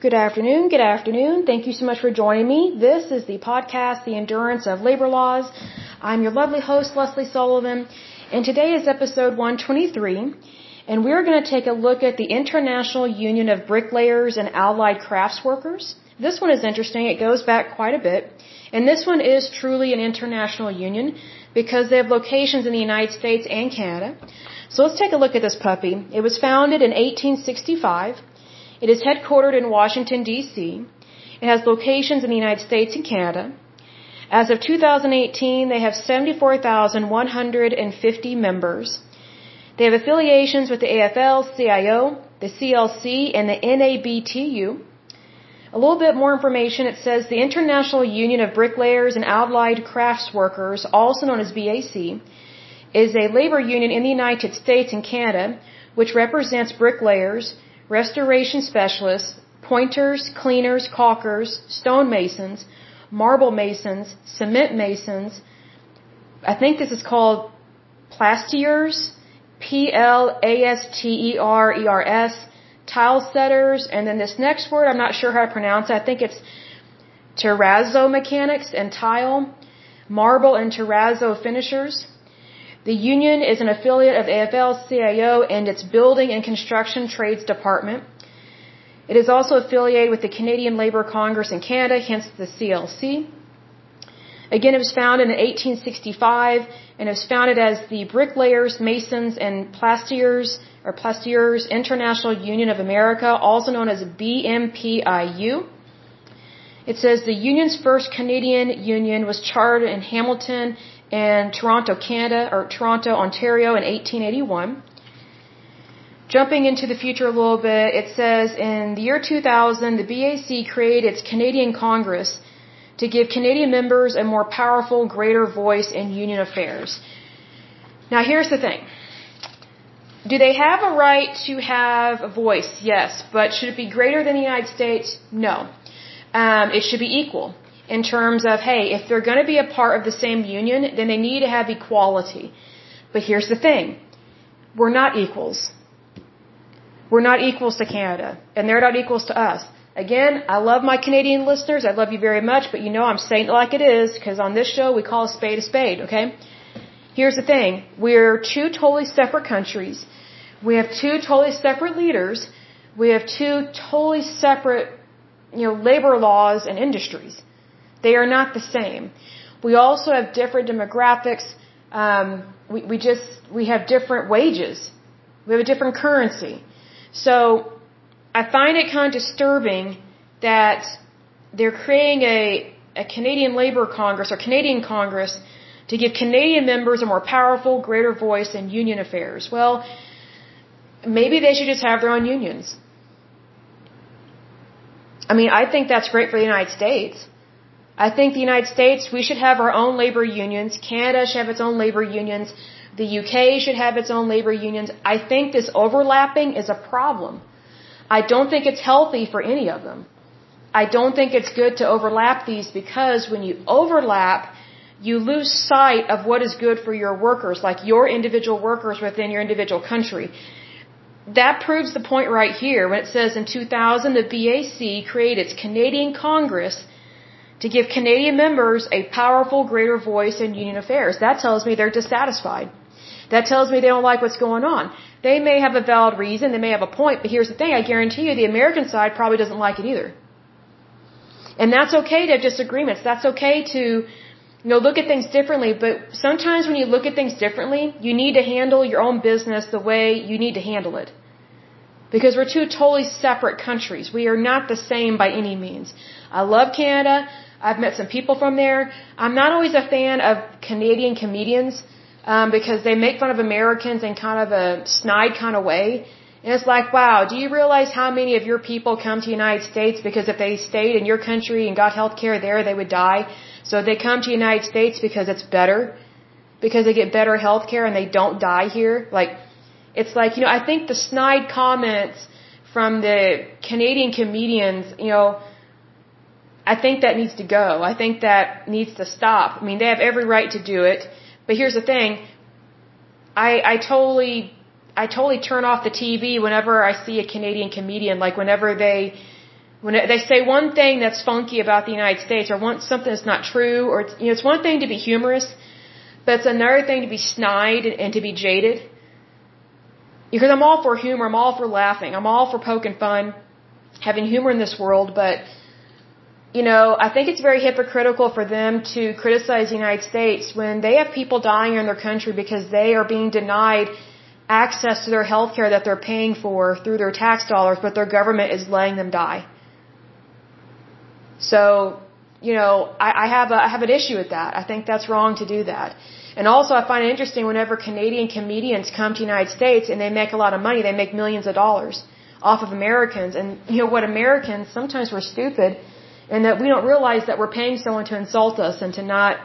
Good afternoon. Good afternoon. Thank you so much for joining me. This is the podcast, The Endurance of Labor Laws. I'm your lovely host, Leslie Sullivan, and today is episode 123, and we're going to take a look at the International Union of Bricklayers and Allied Crafts Workers. This one is interesting. It goes back quite a bit. And this one is truly an international union because they have locations in the United States and Canada. So let's take a look at this puppy. It was founded in 1865. It is headquartered in Washington, D.C. It has locations in the United States and Canada. As of 2018, they have 74,150 members. They have affiliations with the AFL, CIO, the CLC, and the NABTU. A little bit more information. It says the International Union of Bricklayers and Allied Crafts Workers, also known as BAC, is a labor union in the United States and Canada which represents bricklayers, restoration specialists, pointers, cleaners, caulkers, stone masons, marble masons, cement masons. I think this is called plastiers, P L A S T E R E R S, tile setters, and then this next word, I'm not sure how to pronounce it. I think it's terrazzo mechanics and tile, marble and terrazzo finishers. The union is an affiliate of AFL-CIO and its Building and Construction Trades Department. It is also affiliated with the Canadian Labour Congress in Canada, hence the CLC. Again, it was founded in 1865 and it was founded as the Bricklayers, Masons, and Plastiers or Plastiers International Union of America, also known as BMPIU. It says the union's first Canadian union was chartered in Hamilton and Toronto, Canada, or Toronto, Ontario in 1881. Jumping into the future a little bit, it says in the year 2000, the BAC created its Canadian Congress to give Canadian members a more powerful, greater voice in union affairs. Now here's the thing. Do they have a right to have a voice? Yes. But should it be greater than the United States? No. Um, it should be equal in terms of, hey, if they're going to be a part of the same union, then they need to have equality. But here's the thing. We're not equals. We're not equals to Canada, and they're not equals to us. Again, I love my Canadian listeners. I love you very much, but you know I'm saying it like it is because on this show we call a spade a spade, okay? Here's the thing. We're two totally separate countries. We have two totally separate leaders. We have two totally separate, you know, labor laws and industries. They are not the same. We also have different demographics. Um, we, we just we have different wages. We have a different currency. So I find it kind of disturbing that they're creating a, a Canadian Labor Congress or Canadian Congress to give Canadian members a more powerful, greater voice in union affairs. Well, maybe they should just have their own unions. I mean, I think that's great for the United States. I think the United States, we should have our own labor unions. Canada should have its own labor unions. The UK should have its own labor unions. I think this overlapping is a problem. I don't think it's healthy for any of them. I don't think it's good to overlap these because when you overlap, you lose sight of what is good for your workers, like your individual workers within your individual country. That proves the point right here when it says in 2000 the BAC created its Canadian Congress to give Canadian members a powerful, greater voice in union affairs. That tells me they're dissatisfied. That tells me they don't like what's going on. They may have a valid reason, they may have a point, but here's the thing, I guarantee you the American side probably doesn't like it either. And that's okay to have disagreements. That's okay to, you know, look at things differently, but sometimes when you look at things differently, you need to handle your own business the way you need to handle it. Because we're two totally separate countries. We are not the same by any means. I love Canada. I've met some people from there. I'm not always a fan of Canadian comedians um, because they make fun of Americans in kind of a snide kind of way. And it's like, wow, do you realize how many of your people come to the United States because if they stayed in your country and got health care there, they would die? So they come to the United States because it's better, because they get better health care and they don't die here. Like, it's like, you know, I think the snide comments from the Canadian comedians, you know, I think that needs to go. I think that needs to stop. I mean, they have every right to do it. But here's the thing. I, I totally, I totally turn off the TV whenever I see a Canadian comedian. Like whenever they, When they say one thing that's funky about the United States, or want something that's not true, or it's, you know, it's one thing to be humorous, but it's another thing to be snide and, and to be jaded. Because I'm all for humor, I'm all for laughing, I'm all for poking fun, having humor in this world, but you know, I think it's very hypocritical for them to criticize the United States when they have people dying in their country because they are being denied access to their health care that they're paying for through their tax dollars, but their government is letting them die. So, you know, I, I have a, I have an issue with that. I think that's wrong to do that. And also, I find it interesting whenever Canadian comedians come to the United States and they make a lot of money, they make millions of dollars off of Americans. And you know what, Americans sometimes we're stupid and that we don't realize that we're paying someone to insult us and to not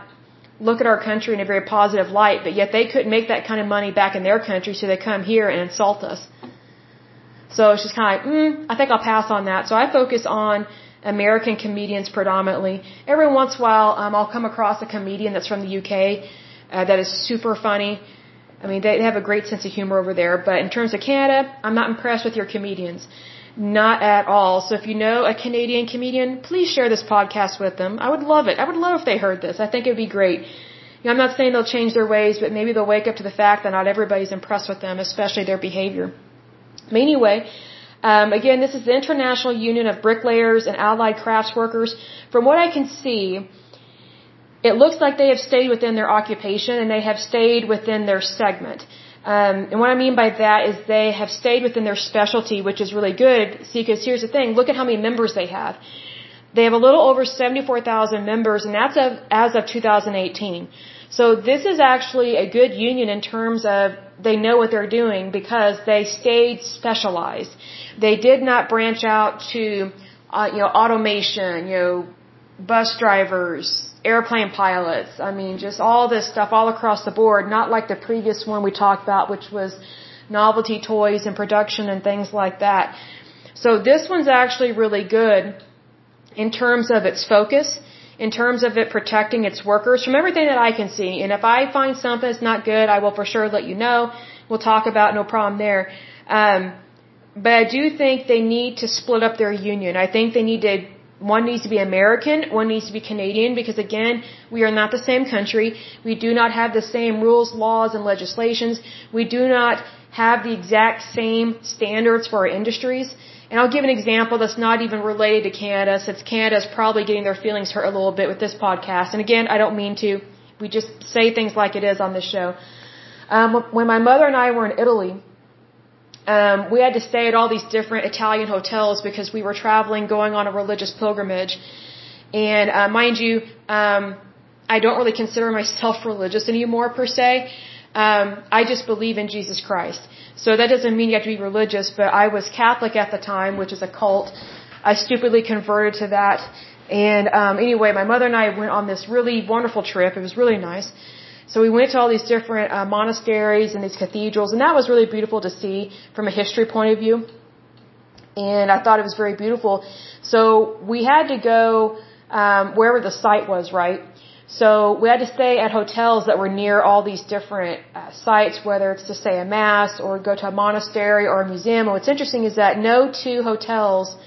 look at our country in a very positive light, but yet they couldn't make that kind of money back in their country, so they come here and insult us. So it's just kind of like, mm, I think I'll pass on that. So I focus on American comedians predominantly. Every once in a while, um, I'll come across a comedian that's from the UK uh, that is super funny. I mean, they have a great sense of humor over there. But in terms of Canada, I'm not impressed with your comedians. Not at all. So if you know a Canadian comedian, please share this podcast with them. I would love it. I would love if they heard this. I think it would be great. You know, I'm not saying they'll change their ways, but maybe they'll wake up to the fact that not everybody's impressed with them, especially their behavior. But anyway, um, again, this is the International Union of Bricklayers and Allied Crafts Workers. From what I can see, it looks like they have stayed within their occupation and they have stayed within their segment. Um, and what I mean by that is they have stayed within their specialty, which is really good. See, because here's the thing: look at how many members they have. They have a little over 74,000 members, and that's of, as of 2018. So this is actually a good union in terms of they know what they're doing because they stayed specialized. They did not branch out to, uh, you know, automation, you know, bus drivers, airplane pilots. I mean, just all this stuff all across the board, not like the previous one we talked about, which was novelty toys and production and things like that. So this one's actually really good in terms of its focus, in terms of it protecting its workers from everything that I can see. And if I find something that's not good, I will for sure let you know. We'll talk about no problem there. Um, but I do think they need to split up their union. I think they need to one needs to be American, one needs to be Canadian, because again, we are not the same country. We do not have the same rules, laws, and legislations. We do not have the exact same standards for our industries. And I'll give an example that's not even related to Canada, since Canada is probably getting their feelings hurt a little bit with this podcast. And again, I don't mean to. We just say things like it is on this show. Um, when my mother and I were in Italy, um, we had to stay at all these different Italian hotels because we were traveling, going on a religious pilgrimage. And uh, mind you, um, I don't really consider myself religious anymore per se. Um, I just believe in Jesus Christ. So that doesn't mean you have to be religious, but I was Catholic at the time, which is a cult. I stupidly converted to that. And um, anyway, my mother and I went on this really wonderful trip. It was really nice. So we went to all these different uh, monasteries and these cathedrals, and that was really beautiful to see from a history point of view. And I thought it was very beautiful. So we had to go um, wherever the site was, right? So we had to stay at hotels that were near all these different uh, sites, whether it's to say a mass or go to a monastery or a museum. And what's interesting is that no two hotels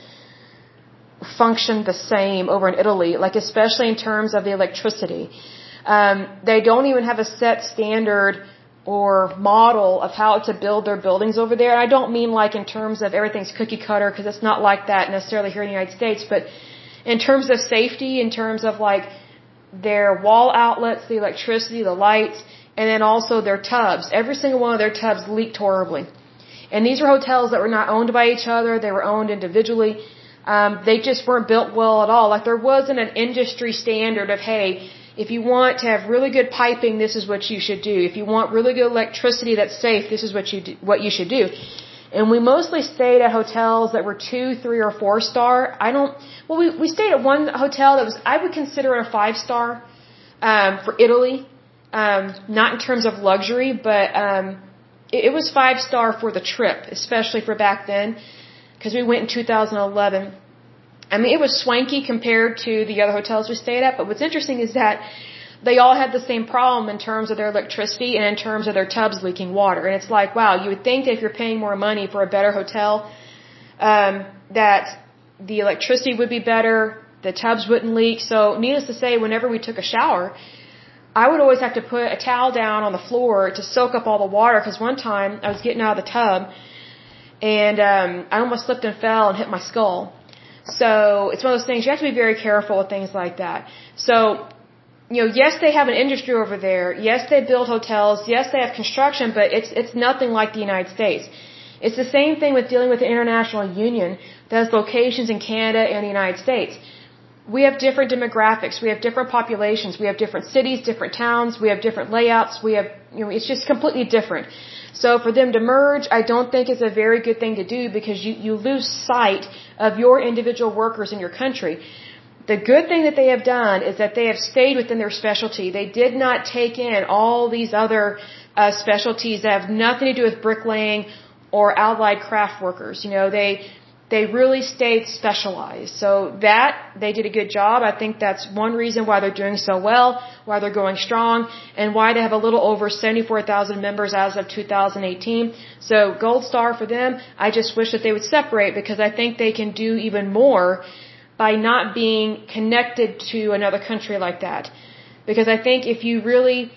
function the same over in Italy, like especially in terms of the electricity. Um, they don't even have a set standard or model of how to build their buildings over there. I don't mean like in terms of everything's cookie cutter because it's not like that necessarily here in the United States, but in terms of safety, in terms of like their wall outlets, the electricity, the lights, and then also their tubs. Every single one of their tubs leaked horribly. And these were hotels that were not owned by each other, they were owned individually. Um, they just weren't built well at all. Like there wasn't an industry standard of, hey, if you want to have really good piping, this is what you should do. If you want really good electricity that's safe, this is what you do, what you should do. And we mostly stayed at hotels that were two, three, or four star. I don't. Well, we we stayed at one hotel that was I would consider it a five star um, for Italy. Um, not in terms of luxury, but um, it, it was five star for the trip, especially for back then, because we went in 2011. I mean, it was swanky compared to the other hotels we stayed at, but what's interesting is that they all had the same problem in terms of their electricity and in terms of their tubs leaking water. And it's like, wow, you would think that if you're paying more money for a better hotel, um, that the electricity would be better, the tubs wouldn't leak. So, needless to say, whenever we took a shower, I would always have to put a towel down on the floor to soak up all the water. Because one time I was getting out of the tub and um, I almost slipped and fell and hit my skull. So it's one of those things you have to be very careful with things like that. So you know, yes, they have an industry over there. Yes, they build hotels. Yes, they have construction, but it's it's nothing like the United States. It's the same thing with dealing with the International Union that has locations in Canada and the United States. We have different demographics. We have different populations. We have different cities, different towns. We have different layouts. We have, you know, it's just completely different. So for them to merge, I don't think is a very good thing to do because you, you lose sight of your individual workers in your country. The good thing that they have done is that they have stayed within their specialty. They did not take in all these other uh, specialties that have nothing to do with bricklaying or allied craft workers. You know, they they really stayed specialized. So that they did a good job. I think that's one reason why they're doing so well, why they're going strong, and why they have a little over 74,000 members as of 2018. So gold star for them. I just wish that they would separate because I think they can do even more by not being connected to another country like that. Because I think if you really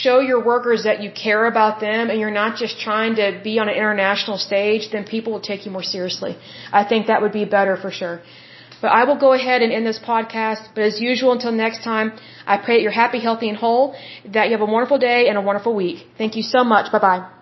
show your workers that you care about them and you're not just trying to be on an international stage, then people will take you more seriously. I think that would be better for sure. But I will go ahead and end this podcast. But as usual, until next time, I pray that you're happy, healthy, and whole, that you have a wonderful day and a wonderful week. Thank you so much. Bye bye.